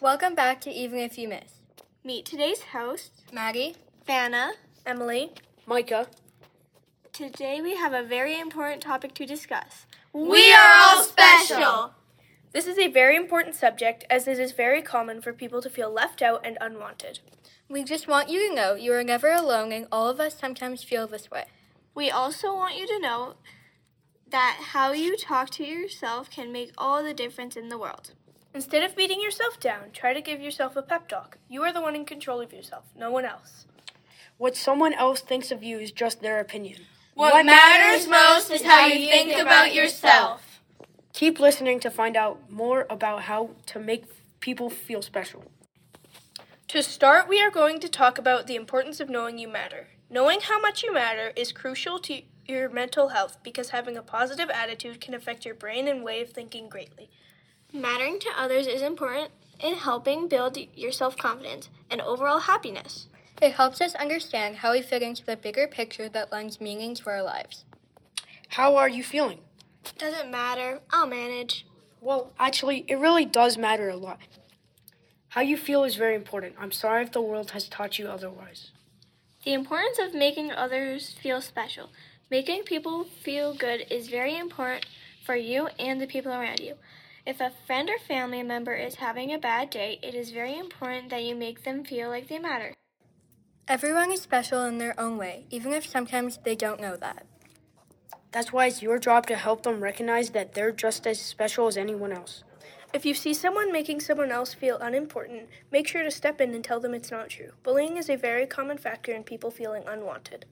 Welcome back to Even If You Miss. Meet today's hosts, Maddy, Vanna. Emily, Micah. Today we have a very important topic to discuss. We are all special. This is a very important subject as it is very common for people to feel left out and unwanted. we just want you to know you are never alone and all of us sometimes feel this way. We also want you to know that how you talk to yourself can make all the difference in the world. Instead of beating yourself down, try to give yourself a pep talk. You are the one in control of yourself, no one else. What someone else thinks of you is just their opinion. What matters most is how you think about yourself. Keep listening to find out more about how to make people feel special. To start, we are going to talk about the importance of knowing you matter. Knowing how much you matter is crucial to your mental health because having a positive attitude can affect your brain and way of thinking greatly. Mattering to others is important in helping build your self confidence and overall happiness. It helps us understand how we fit into the bigger picture that lends meaning to our lives. How are you feeling? Doesn't matter, I'll manage. Well, actually, it really does matter a lot. How you feel is very important. I'm sorry if the world has taught you otherwise. The importance of making others feel special. Making people feel good is very important for you and the people around you. If a friend or family member is having a bad day, it is very important that you make them feel like they matter. Everyone is special in their own way, even if sometimes they don't know that. That's why it's your job to help them recognize that they're just as special as anyone else. If you see someone making someone else feel unimportant, make sure to step in and tell them it's not true. Bullying is a very common factor in people feeling unwanted.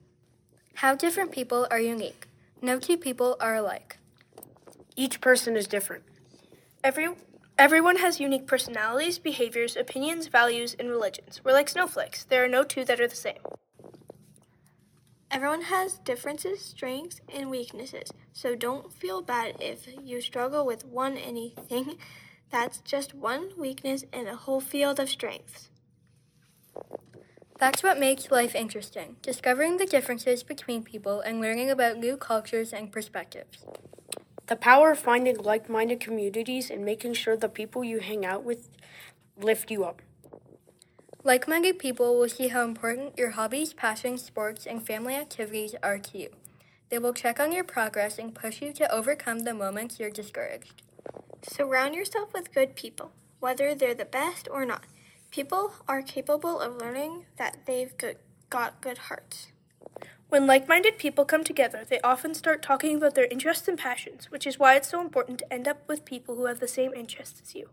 How different people are unique. No two people are alike. Each person is different. Every everyone has unique personalities, behaviors, opinions, values, and religions. We're like snowflakes. There are no two that are the same. Everyone has differences, strengths, and weaknesses, so don't feel bad if you struggle with one anything. That's just one weakness in a whole field of strengths. That's what makes life interesting discovering the differences between people and learning about new cultures and perspectives. The power of finding like minded communities and making sure the people you hang out with lift you up. Like minded people will see how important your hobbies, passions, sports, and family activities are to you. They will check on your progress and push you to overcome the moments you're discouraged. Surround yourself with good people, whether they're the best or not. People are capable of learning that they've good, got good hearts. When like minded people come together, they often start talking about their interests and passions, which is why it's so important to end up with people who have the same interests as you.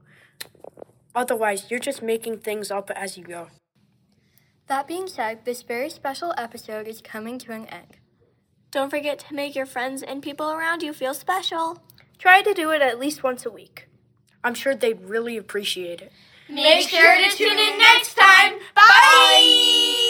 Otherwise, you're just making things up as you go. That being said, this very special episode is coming to an end. Don't forget to make your friends and people around you feel special. Try to do it at least once a week. I'm sure they'd really appreciate it. Make sure to tune in next time. Bye.